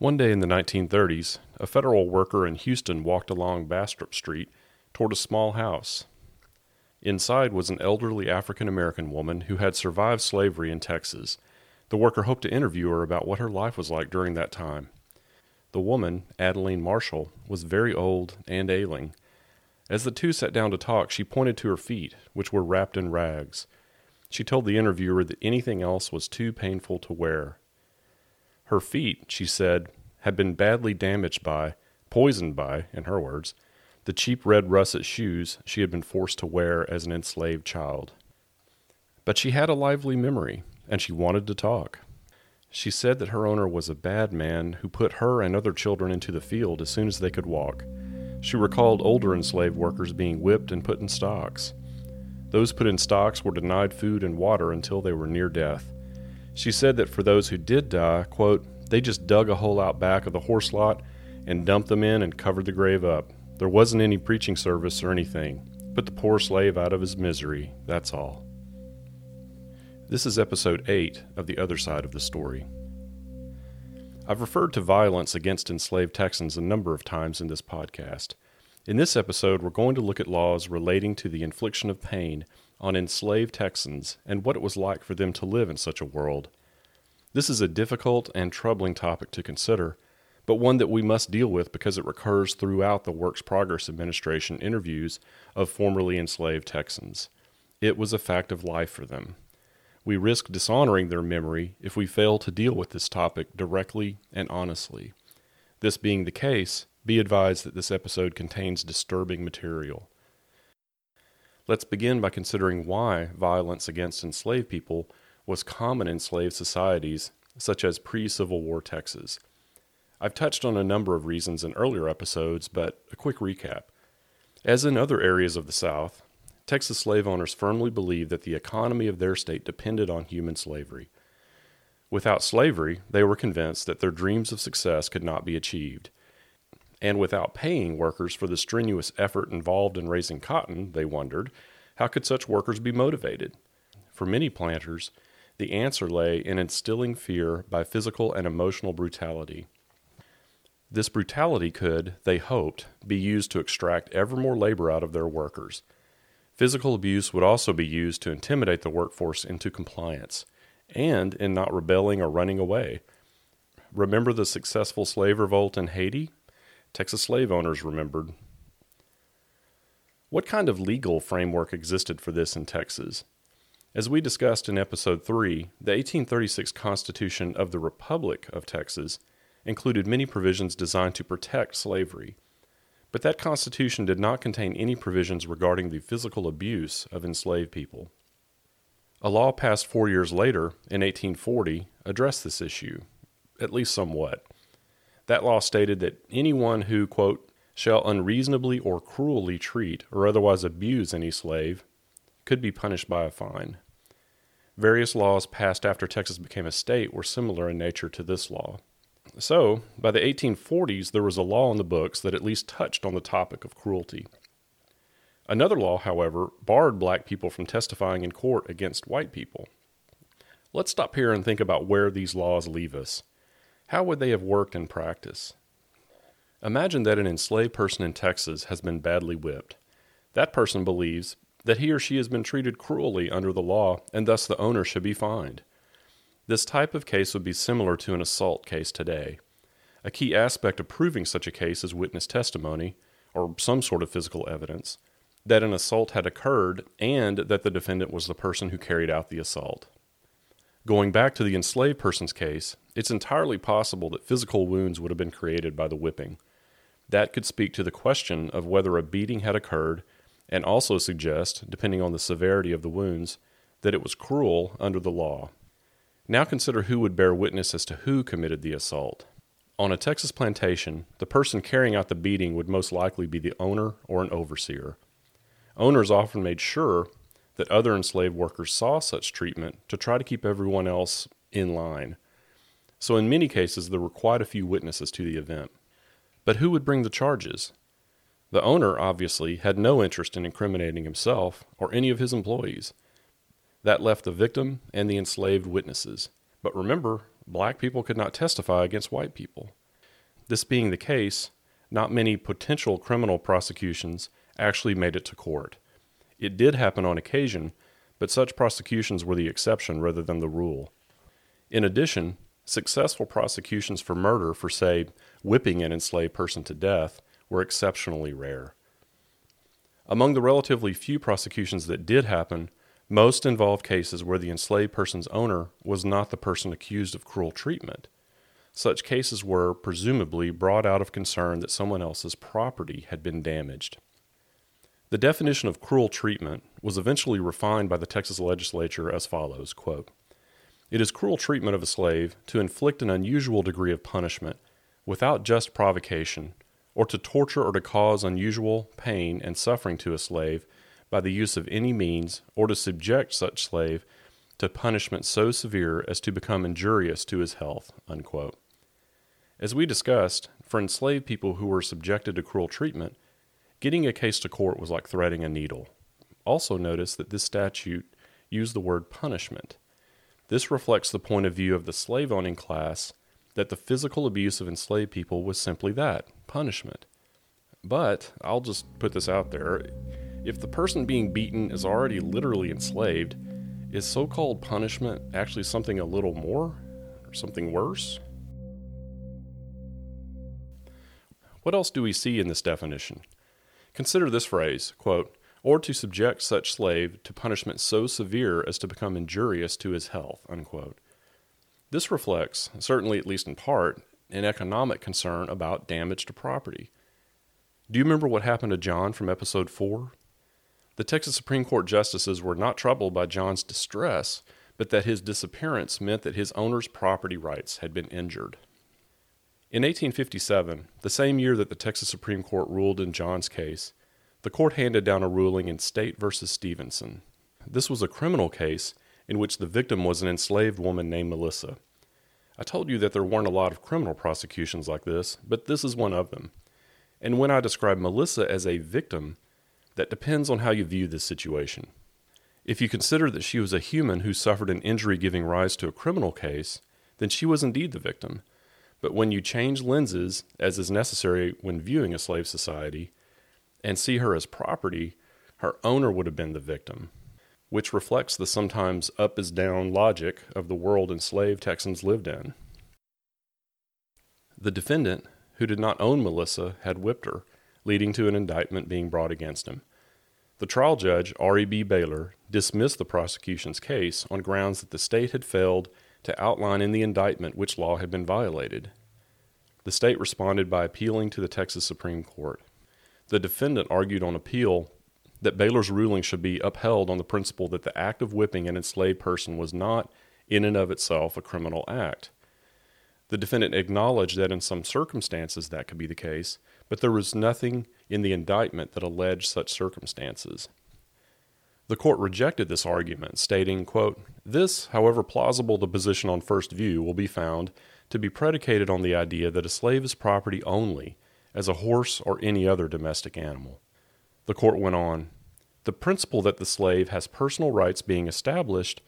One day in the 1930s, a federal worker in Houston walked along Bastrop Street toward a small house. Inside was an elderly African American woman who had survived slavery in Texas. The worker hoped to interview her about what her life was like during that time. The woman, Adeline Marshall, was very old and ailing. As the two sat down to talk, she pointed to her feet, which were wrapped in rags. She told the interviewer that anything else was too painful to wear. Her feet, she said, had been badly damaged by, poisoned by, in her words, the cheap red russet shoes she had been forced to wear as an enslaved child. But she had a lively memory, and she wanted to talk. She said that her owner was a bad man who put her and other children into the field as soon as they could walk. She recalled older enslaved workers being whipped and put in stocks. Those put in stocks were denied food and water until they were near death. She said that for those who did die, quote, they just dug a hole out back of the horse lot and dumped them in and covered the grave up. There wasn't any preaching service or anything. Put the poor slave out of his misery, that's all. This is episode 8 of The Other Side of the Story. I've referred to violence against enslaved Texans a number of times in this podcast. In this episode, we're going to look at laws relating to the infliction of pain on enslaved Texans and what it was like for them to live in such a world. This is a difficult and troubling topic to consider, but one that we must deal with because it recurs throughout the Works Progress Administration interviews of formerly enslaved Texans. It was a fact of life for them. We risk dishonoring their memory if we fail to deal with this topic directly and honestly. This being the case, be advised that this episode contains disturbing material. Let's begin by considering why violence against enslaved people was common in slave societies, such as pre Civil War Texas. I've touched on a number of reasons in earlier episodes, but a quick recap. As in other areas of the South, Texas slave owners firmly believed that the economy of their state depended on human slavery. Without slavery, they were convinced that their dreams of success could not be achieved, and without paying workers for the strenuous effort involved in raising cotton, they wondered, how could such workers be motivated? For many planters, the answer lay in instilling fear by physical and emotional brutality. This brutality could, they hoped, be used to extract ever more labor out of their workers. Physical abuse would also be used to intimidate the workforce into compliance and in not rebelling or running away. Remember the successful slave revolt in Haiti? Texas slave owners remembered. What kind of legal framework existed for this in Texas? As we discussed in Episode 3, the 1836 Constitution of the Republic of Texas included many provisions designed to protect slavery. But that Constitution did not contain any provisions regarding the physical abuse of enslaved people. A law passed four years later, in 1840, addressed this issue, at least somewhat. That law stated that anyone who, quote, shall unreasonably or cruelly treat or otherwise abuse any slave could be punished by a fine. Various laws passed after Texas became a state were similar in nature to this law. So, by the 1840s, there was a law in the books that at least touched on the topic of cruelty. Another law, however, barred black people from testifying in court against white people. Let's stop here and think about where these laws leave us. How would they have worked in practice? Imagine that an enslaved person in Texas has been badly whipped. That person believes that he or she has been treated cruelly under the law and thus the owner should be fined. This type of case would be similar to an assault case today. A key aspect of proving such a case is witness testimony, or some sort of physical evidence, that an assault had occurred and that the defendant was the person who carried out the assault. Going back to the enslaved person's case, it's entirely possible that physical wounds would have been created by the whipping. That could speak to the question of whether a beating had occurred and also suggest, depending on the severity of the wounds, that it was cruel under the law. Now consider who would bear witness as to who committed the assault. On a Texas plantation, the person carrying out the beating would most likely be the owner or an overseer. Owners often made sure that other enslaved workers saw such treatment to try to keep everyone else in line. So, in many cases, there were quite a few witnesses to the event. But who would bring the charges? The owner, obviously, had no interest in incriminating himself or any of his employees. That left the victim and the enslaved witnesses. But remember, black people could not testify against white people. This being the case, not many potential criminal prosecutions actually made it to court. It did happen on occasion, but such prosecutions were the exception rather than the rule. In addition, successful prosecutions for murder for, say, whipping an enslaved person to death were exceptionally rare. Among the relatively few prosecutions that did happen, most involved cases where the enslaved person's owner was not the person accused of cruel treatment. Such cases were, presumably, brought out of concern that someone else's property had been damaged. The definition of cruel treatment was eventually refined by the Texas legislature as follows quote, It is cruel treatment of a slave to inflict an unusual degree of punishment without just provocation, or to torture or to cause unusual pain and suffering to a slave by the use of any means, or to subject such slave to punishment so severe as to become injurious to his health. Unquote. As we discussed, for enslaved people who were subjected to cruel treatment, getting a case to court was like threading a needle. Also, notice that this statute used the word punishment. This reflects the point of view of the slave owning class that the physical abuse of enslaved people was simply that punishment. But I'll just put this out there if the person being beaten is already literally enslaved, is so called punishment actually something a little more or something worse? What else do we see in this definition? Consider this phrase, quote, or to subject such slave to punishment so severe as to become injurious to his health, unquote. This reflects, certainly at least in part, an economic concern about damage to property. Do you remember what happened to John from episode 4? The Texas Supreme Court justices were not troubled by John's distress, but that his disappearance meant that his owner's property rights had been injured. In 1857, the same year that the Texas Supreme Court ruled in John's case, the court handed down a ruling in State v. Stevenson. This was a criminal case in which the victim was an enslaved woman named Melissa. I told you that there weren't a lot of criminal prosecutions like this, but this is one of them. And when I describe Melissa as a victim, that depends on how you view this situation. If you consider that she was a human who suffered an injury giving rise to a criminal case, then she was indeed the victim. But when you change lenses, as is necessary when viewing a slave society, and see her as property, her owner would have been the victim, which reflects the sometimes up is down logic of the world enslaved Texans lived in. The defendant, who did not own Melissa, had whipped her, leading to an indictment being brought against him. The trial judge, R.E.B. Baylor, dismissed the prosecution's case on grounds that the state had failed to outline in the indictment which law had been violated. The state responded by appealing to the Texas Supreme Court. The defendant argued on appeal that Baylor's ruling should be upheld on the principle that the act of whipping an enslaved person was not, in and of itself, a criminal act. The defendant acknowledged that in some circumstances that could be the case, but there was nothing in the indictment that alleged such circumstances. The court rejected this argument, stating, quote, This, however plausible the position on first view, will be found to be predicated on the idea that a slave is property only, as a horse or any other domestic animal. The court went on, The principle that the slave has personal rights being established,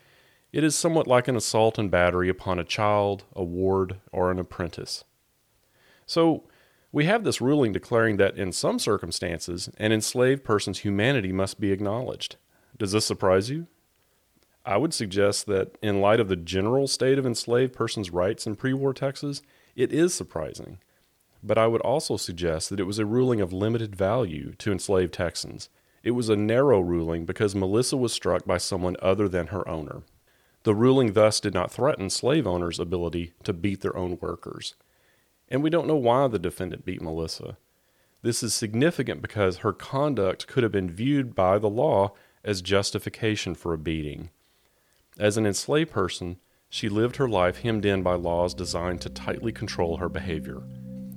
it is somewhat like an assault and battery upon a child, a ward, or an apprentice. So, we have this ruling declaring that in some circumstances, an enslaved person's humanity must be acknowledged. Does this surprise you? I would suggest that, in light of the general state of enslaved persons' rights in pre war Texas, it is surprising. But I would also suggest that it was a ruling of limited value to enslaved Texans. It was a narrow ruling because Melissa was struck by someone other than her owner. The ruling thus did not threaten slave owners' ability to beat their own workers and we don't know why the defendant beat Melissa. This is significant because her conduct could have been viewed by the law as justification for a beating. As an enslaved person, she lived her life hemmed in by laws designed to tightly control her behavior.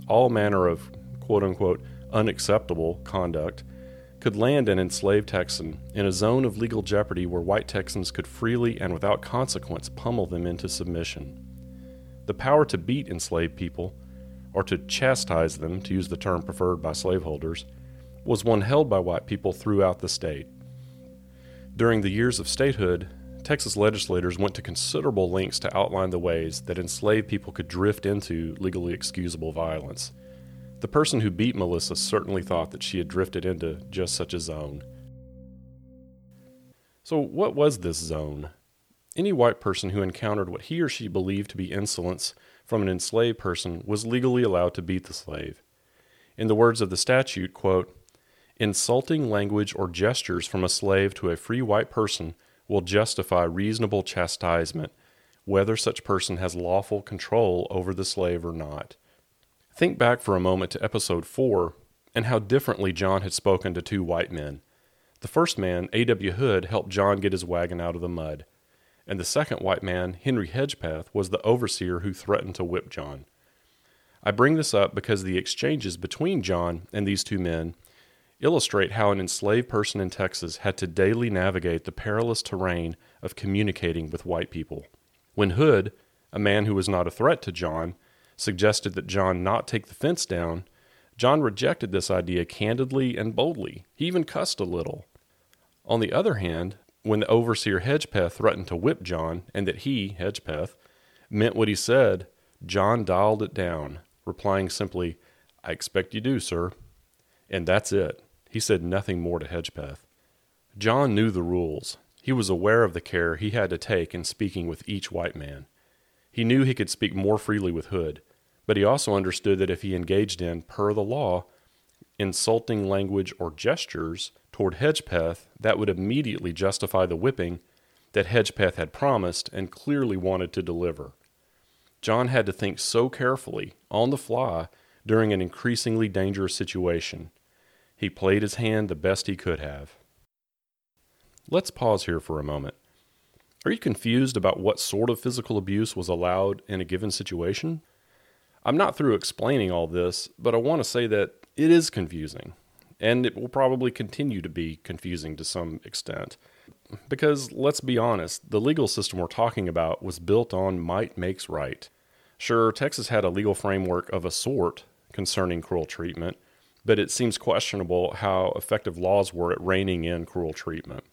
All manner of quote unquote unacceptable conduct could land an enslaved Texan in a zone of legal jeopardy where white Texans could freely and without consequence pummel them into submission. The power to beat enslaved people or to chastise them, to use the term preferred by slaveholders, was one held by white people throughout the state. During the years of statehood, Texas legislators went to considerable lengths to outline the ways that enslaved people could drift into legally excusable violence. The person who beat Melissa certainly thought that she had drifted into just such a zone. So, what was this zone? Any white person who encountered what he or she believed to be insolence from an enslaved person was legally allowed to beat the slave. In the words of the statute, quote, insulting language or gestures from a slave to a free white person will justify reasonable chastisement, whether such person has lawful control over the slave or not. Think back for a moment to episode 4 and how differently John had spoken to two white men. The first man, A.W. Hood, helped John get his wagon out of the mud and the second white man, Henry Hedgepeth, was the overseer who threatened to whip John. I bring this up because the exchanges between John and these two men illustrate how an enslaved person in Texas had to daily navigate the perilous terrain of communicating with white people. When Hood, a man who was not a threat to John, suggested that John not take the fence down, John rejected this idea candidly and boldly. He even cussed a little. On the other hand, when the overseer Hedgepeth threatened to whip John, and that he, Hedgepeth, meant what he said, John dialed it down, replying simply, I expect you do, sir. And that's it. He said nothing more to Hedgepeth. John knew the rules. He was aware of the care he had to take in speaking with each white man. He knew he could speak more freely with Hood, but he also understood that if he engaged in, per the law, insulting language or gestures, toward Hedgepeth, that would immediately justify the whipping that Hedgepeth had promised and clearly wanted to deliver. John had to think so carefully, on the fly, during an increasingly dangerous situation. He played his hand the best he could have. Let's pause here for a moment. Are you confused about what sort of physical abuse was allowed in a given situation? I'm not through explaining all this, but I want to say that it is confusing and it will probably continue to be confusing to some extent. Because let's be honest, the legal system we're talking about was built on might makes right. Sure, Texas had a legal framework of a sort concerning cruel treatment, but it seems questionable how effective laws were at reining in cruel treatment.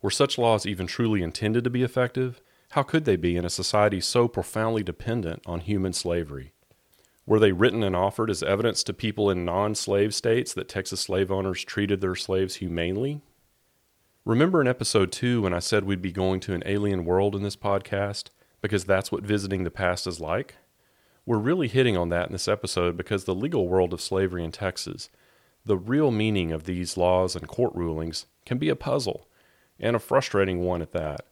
Were such laws even truly intended to be effective? How could they be in a society so profoundly dependent on human slavery? Were they written and offered as evidence to people in non slave states that Texas slave owners treated their slaves humanely? Remember in episode 2 when I said we'd be going to an alien world in this podcast because that's what visiting the past is like? We're really hitting on that in this episode because the legal world of slavery in Texas, the real meaning of these laws and court rulings, can be a puzzle, and a frustrating one at that.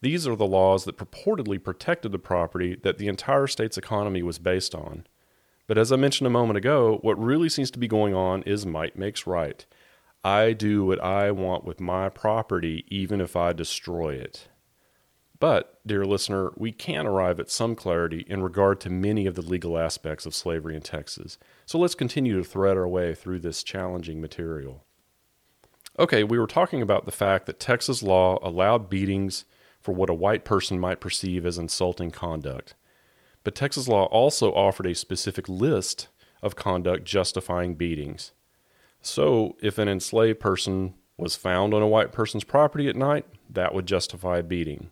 These are the laws that purportedly protected the property that the entire state's economy was based on. But as I mentioned a moment ago, what really seems to be going on is might makes right. I do what I want with my property, even if I destroy it. But, dear listener, we can arrive at some clarity in regard to many of the legal aspects of slavery in Texas. So let's continue to thread our way through this challenging material. Okay, we were talking about the fact that Texas law allowed beatings for what a white person might perceive as insulting conduct. But Texas law also offered a specific list of conduct justifying beatings. So, if an enslaved person was found on a white person's property at night, that would justify a beating.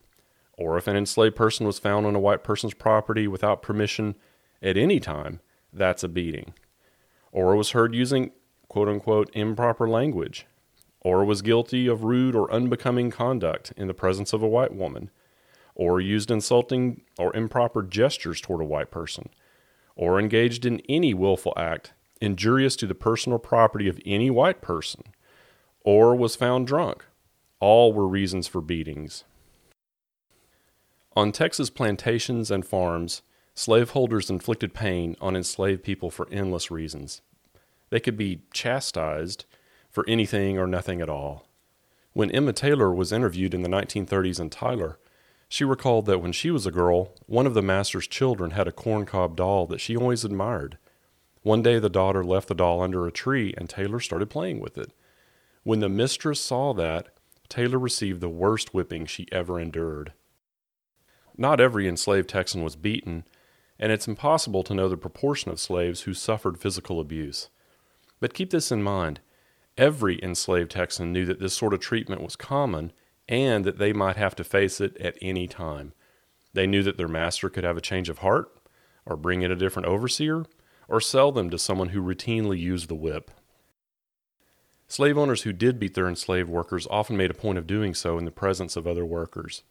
Or if an enslaved person was found on a white person's property without permission at any time, that's a beating. Or was heard using quote unquote improper language, or was guilty of rude or unbecoming conduct in the presence of a white woman, or used insulting or improper gestures toward a white person, or engaged in any willful act injurious to the personal property of any white person, or was found drunk. All were reasons for beatings. On Texas plantations and farms, slaveholders inflicted pain on enslaved people for endless reasons. They could be chastised for anything or nothing at all. When Emma Taylor was interviewed in the 1930s in Tyler, she recalled that when she was a girl, one of the master's children had a corncob doll that she always admired. One day the daughter left the doll under a tree and Taylor started playing with it. When the mistress saw that, Taylor received the worst whipping she ever endured. Not every enslaved Texan was beaten, and it's impossible to know the proportion of slaves who suffered physical abuse. But keep this in mind every enslaved Texan knew that this sort of treatment was common and that they might have to face it at any time. They knew that their master could have a change of heart, or bring in a different overseer, or sell them to someone who routinely used the whip. Slave owners who did beat their enslaved workers often made a point of doing so in the presence of other workers.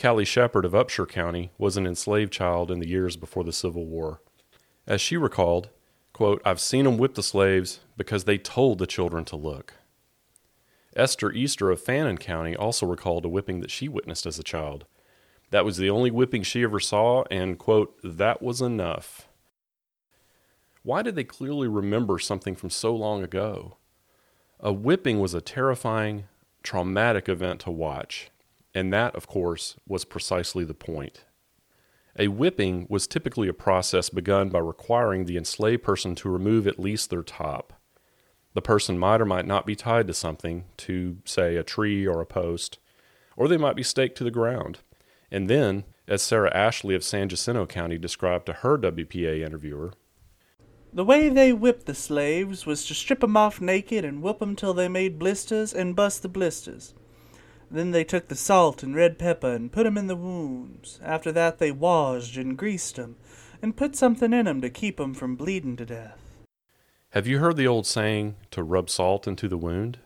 Callie Shepard of Upshur County was an enslaved child in the years before the Civil War. As she recalled, quote, I've seen them whip the slaves because they told the children to look. Esther Easter of Fannin County also recalled a whipping that she witnessed as a child. That was the only whipping she ever saw, and, quote, that was enough. Why did they clearly remember something from so long ago? A whipping was a terrifying, traumatic event to watch, and that, of course, was precisely the point. A whipping was typically a process begun by requiring the enslaved person to remove at least their top. The person might or might not be tied to something, to, say, a tree or a post, or they might be staked to the ground. And then, as Sarah Ashley of San Jacinto County described to her WPA interviewer, the way they whipped the slaves was to strip strip 'em off naked and whoop 'em till they made blisters and bust the blisters. Then they took the salt and red pepper and put 'em in the wounds. After that they washed and greased 'em and put something in 'em to keep 'em from bleeding to death. Have you heard the old saying to rub salt into the wound?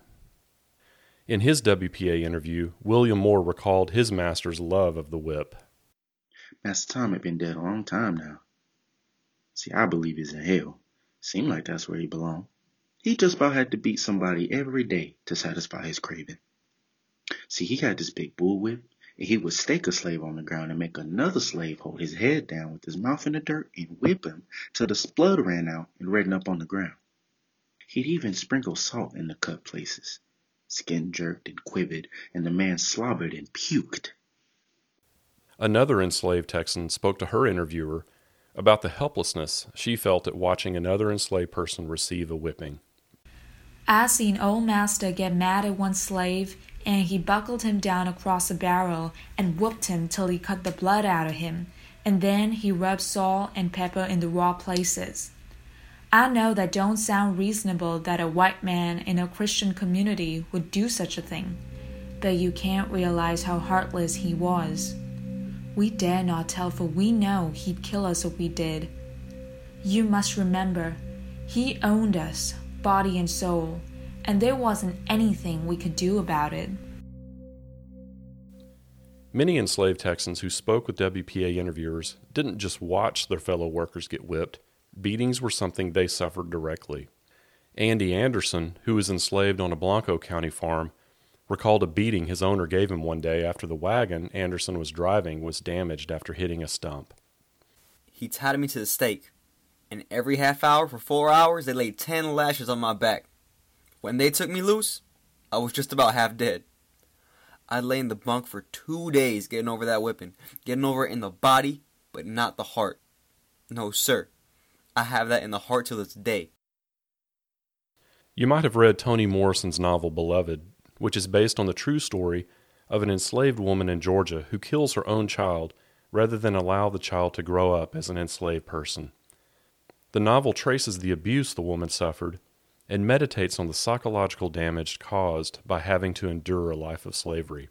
In his WPA interview, William Moore recalled his master's love of the whip. Master Tom had been dead a long time now. See, I believe he's in hell. Seemed like that's where he belonged. He just about had to beat somebody every day to satisfy his craving. See, he had this big bull whip, and he would stake a slave on the ground and make another slave hold his head down with his mouth in the dirt and whip him till the blood ran out and reddened up on the ground. He'd even sprinkle salt in the cut places. Skin jerked and quivered, and the man slobbered and puked. Another enslaved Texan spoke to her interviewer about the helplessness she felt at watching another enslaved person receive a whipping. I seen old master get mad at one slave, and he buckled him down across a barrel and whooped him till he cut the blood out of him, and then he rubbed salt and pepper in the raw places. I know that don't sound reasonable that a white man in a Christian community would do such a thing, but you can't realize how heartless he was. We dare not tell, for we know he'd kill us if we did. You must remember, he owned us, body and soul, and there wasn't anything we could do about it. Many enslaved Texans who spoke with WPA interviewers didn't just watch their fellow workers get whipped, beatings were something they suffered directly. Andy Anderson, who was enslaved on a Blanco County farm, recalled a beating his owner gave him one day after the wagon Anderson was driving was damaged after hitting a stump. He tied me to the stake, and every half hour for four hours they laid ten lashes on my back. When they took me loose, I was just about half dead. I lay in the bunk for two days getting over that whipping, getting over it in the body, but not the heart. No, sir. I have that in the heart till this day. You might have read Toni Morrison's novel Beloved, which is based on the true story of an enslaved woman in Georgia who kills her own child rather than allow the child to grow up as an enslaved person. The novel traces the abuse the woman suffered and meditates on the psychological damage caused by having to endure a life of slavery.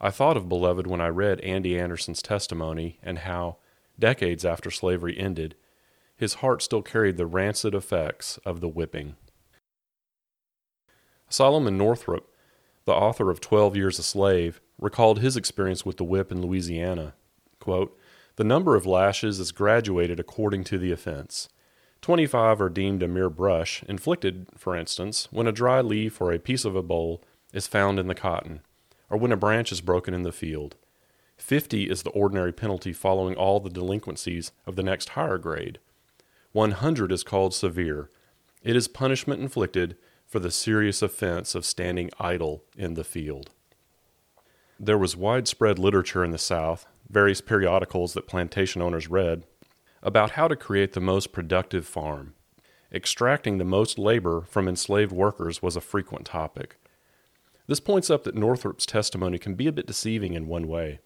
I thought of Beloved when I read Andy Anderson's testimony and how, decades after slavery ended, his heart still carried the rancid effects of the whipping. Solomon Northup the author of Twelve Years a Slave, recalled his experience with the whip in Louisiana. Quote, the number of lashes is graduated according to the offense. Twenty five are deemed a mere brush, inflicted, for instance, when a dry leaf or a piece of a bowl is found in the cotton, or when a branch is broken in the field. Fifty is the ordinary penalty following all the delinquencies of the next higher grade. One hundred is called severe. It is punishment inflicted for the serious offense of standing idle in the field. There was widespread literature in the South, various periodicals that plantation owners read, about how to create the most productive farm. Extracting the most labor from enslaved workers was a frequent topic. This points up that Northup's testimony can be a bit deceiving in one way.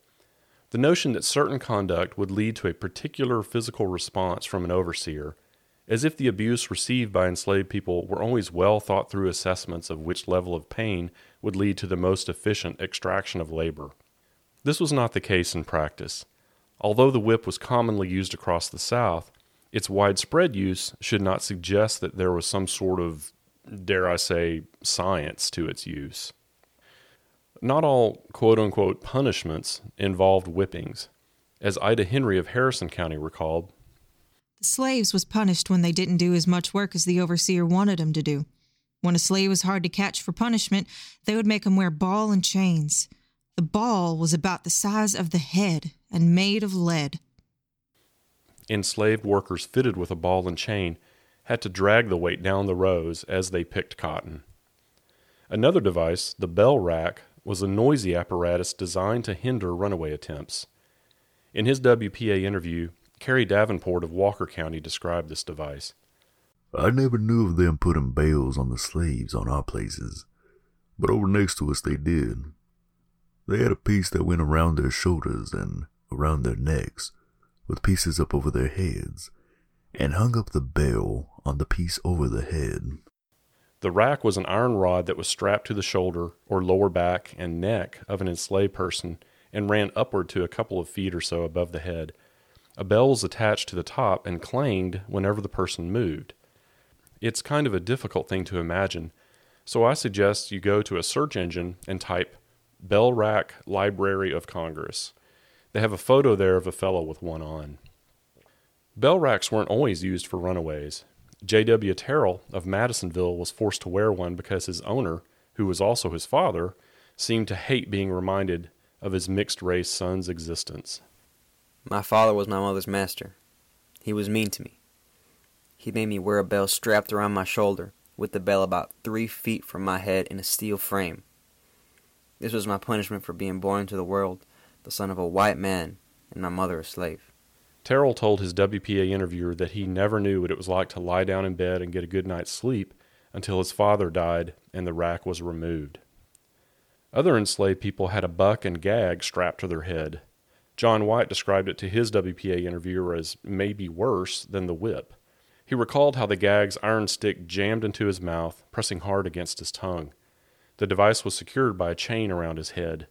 The notion that certain conduct would lead to a particular physical response from an overseer as if the abuse received by enslaved people were always well thought through assessments of which level of pain would lead to the most efficient extraction of labor. This was not the case in practice. Although the whip was commonly used across the South, Its widespread use should not suggest that there was some sort of, dare I say, science to its use. Not all quote unquote punishments involved whippings. As Ida Henry of Harrison County recalled, the slaves was punished when they didn't do as much work as the overseer wanted wanted 'em to do. When a slave was hard to catch for punishment, they would make him wear ball and chains. The ball was about the size of the head and made of lead. Enslaved workers fitted with a ball and chain had to drag the weight down the rows as they picked cotton. Another device, the bell rack, was a noisy apparatus designed to hinder runaway attempts. In his WPA interview, Carey Davenport of Walker County described this device. I never knew of them putting bells on the slaves on our places, but over next to us they did. They had a piece that went around their shoulders and around their necks, with pieces up over their heads, and hung up the bell on the piece over the head. The rack was an iron rod that was strapped to the shoulder or lower back and neck of an enslaved person and ran upward to a couple of feet or so above the head. A bell was attached to the top and clanged whenever the person moved. It's kind of a difficult thing to imagine, so I suggest you go to a search engine and type Bell Rack Library of Congress. They have a photo there of a fellow with one on. Bell racks weren't always used for runaways. J.W. Terrell of Madisonville was forced to wear one because his owner, who was also his father, seemed to hate being reminded of his mixed race son's existence. My father was my mother's master. He was mean to me. He made me wear a bell strapped around my shoulder, with the bell about three feet from my head in a steel frame. This was my punishment for being born into the world, the son of a white man, and my mother a slave. Terrell told his WPA interviewer that he never knew what it was like to lie down in bed and get a good night's sleep until his father died and the rack was removed. Other enslaved people had a buck and gag strapped to their head. John White described it to his WPA interviewer as maybe worse than the whip. He recalled how the gag's iron stick jammed into his mouth, pressing hard against his tongue. The device was secured by a chain around his head.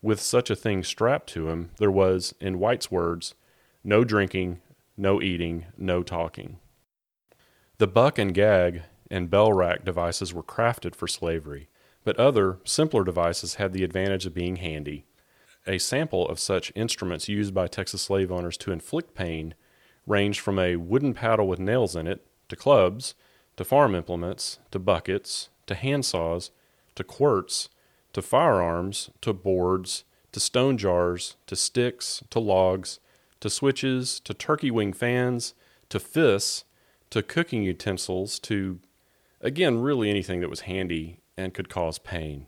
With such a thing strapped to him, there was, in White's words, no drinking, no eating, no talking. The buck and gag and bell rack devices were crafted for slavery, but other, simpler devices had the advantage of being handy. A sample of such instruments used by Texas slave owners to inflict pain ranged from a wooden paddle with nails in it, to clubs, to farm implements, to buckets, to handsaws, to quirts, to firearms, to boards, to stone jars, to sticks, to logs, to switches, to turkey wing fans, to fists, to cooking utensils, to, again, really anything that was handy and could cause pain.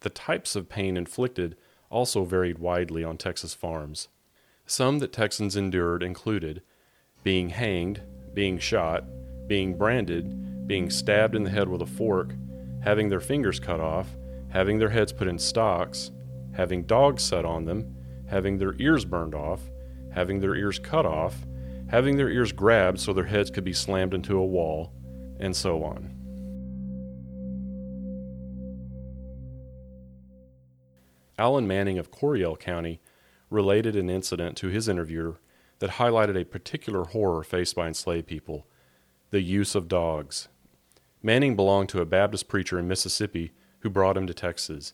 The types of pain inflicted also varied widely on Texas farms. Some that Texans endured included being hanged, being shot, being branded, being stabbed in the head with a fork, having their fingers cut off, having their heads put in stocks, having dogs set on them, having their ears burned off, having their ears cut off, having their ears grabbed so their heads could be slammed into a wall, and so on. Alan Manning of Coryell County related an incident to his interviewer that highlighted a particular horror faced by enslaved people the use of dogs. Manning belonged to a Baptist preacher in Mississippi who brought him to Texas.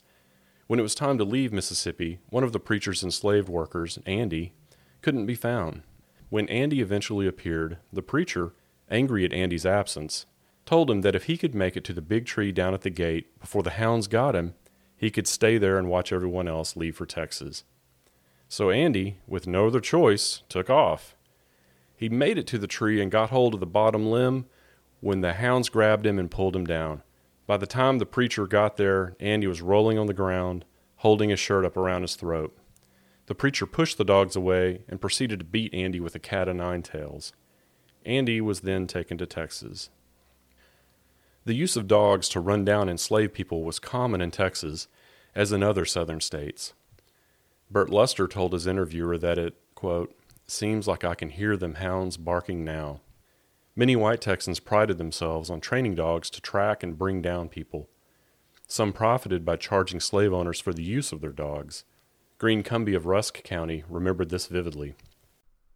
When it was time to leave Mississippi, one of the preacher's enslaved workers, Andy, couldn't be found. When Andy eventually appeared, the preacher, angry at Andy's absence, told him that if he could make it to the big tree down at the gate before the hounds got him, he could stay there and watch everyone else leave for Texas. So Andy, with no other choice, took off. He made it to the tree and got hold of the bottom limb when the hounds grabbed him and pulled him down. By the time the preacher got there, Andy was rolling on the ground, holding his shirt up around his throat. The preacher pushed the dogs away and proceeded to beat Andy with a cat o' nine tails. Andy was then taken to Texas. The use of dogs to run down enslaved people was common in Texas, as in other southern states. Bert Luster told his interviewer that it, quote, seems like I can hear them hounds barking now. Many white Texans prided themselves on training dogs to track and bring down people. Some profited by charging slave owners for the use of their dogs. Green Cumby of Rusk County remembered this vividly.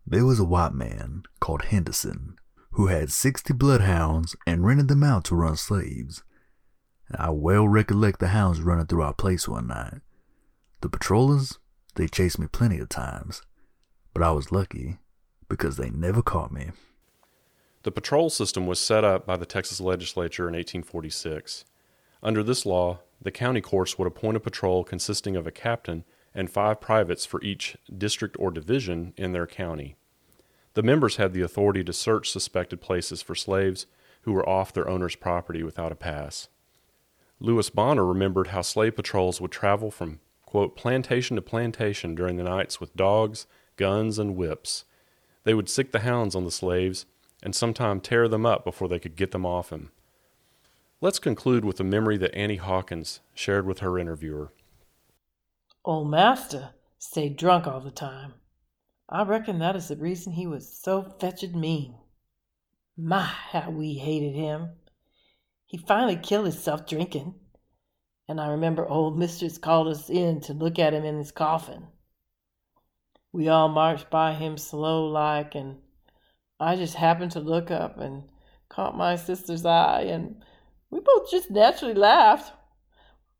There was a white man called Henderson who had 60 bloodhounds and rented them out to run slaves. I well recollect the hounds running through our place one night. The patrollers, they chased me plenty of times, but I was lucky because they never caught me. The patrol system was set up by the Texas legislature in 1846. Under this law, the county courts would appoint a patrol consisting of a captain and five privates for each district or division in their county. The members had the authority to search suspected places for slaves who were off their owner's property without a pass. Lewis Bonner remembered how slave patrols would travel from, quote, plantation to plantation during the nights with dogs, guns, and whips. They would sic the hounds on the slaves and sometime tear them up before they could get them off him. Let's conclude with a memory that Annie Hawkins shared with her interviewer. Old master stayed drunk all the time. I reckon that is the reason he was so fetched mean. My, how we hated him. He finally killed himself drinking, and I remember old mistress called us in to look at him in his coffin. We all marched by him slow like, and I just happened to look up and caught my sister's eye, and we both just naturally laughed.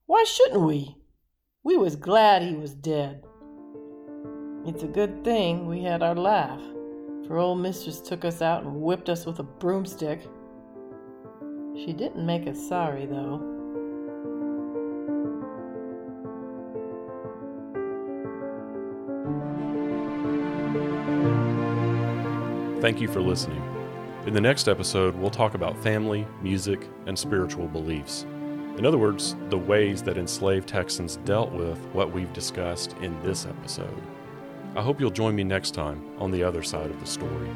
Why shouldn't we? We was glad he was dead. It's a good thing we had our laugh, for old mistress took us out and whipped us with a broomstick. She didn't make us sorry, though. Thank you for listening. In the next episode, we'll talk about family, music, and spiritual beliefs. In other words, the ways that enslaved Texans dealt with what we've discussed in this episode. I hope you'll join me next time on the other side of the story.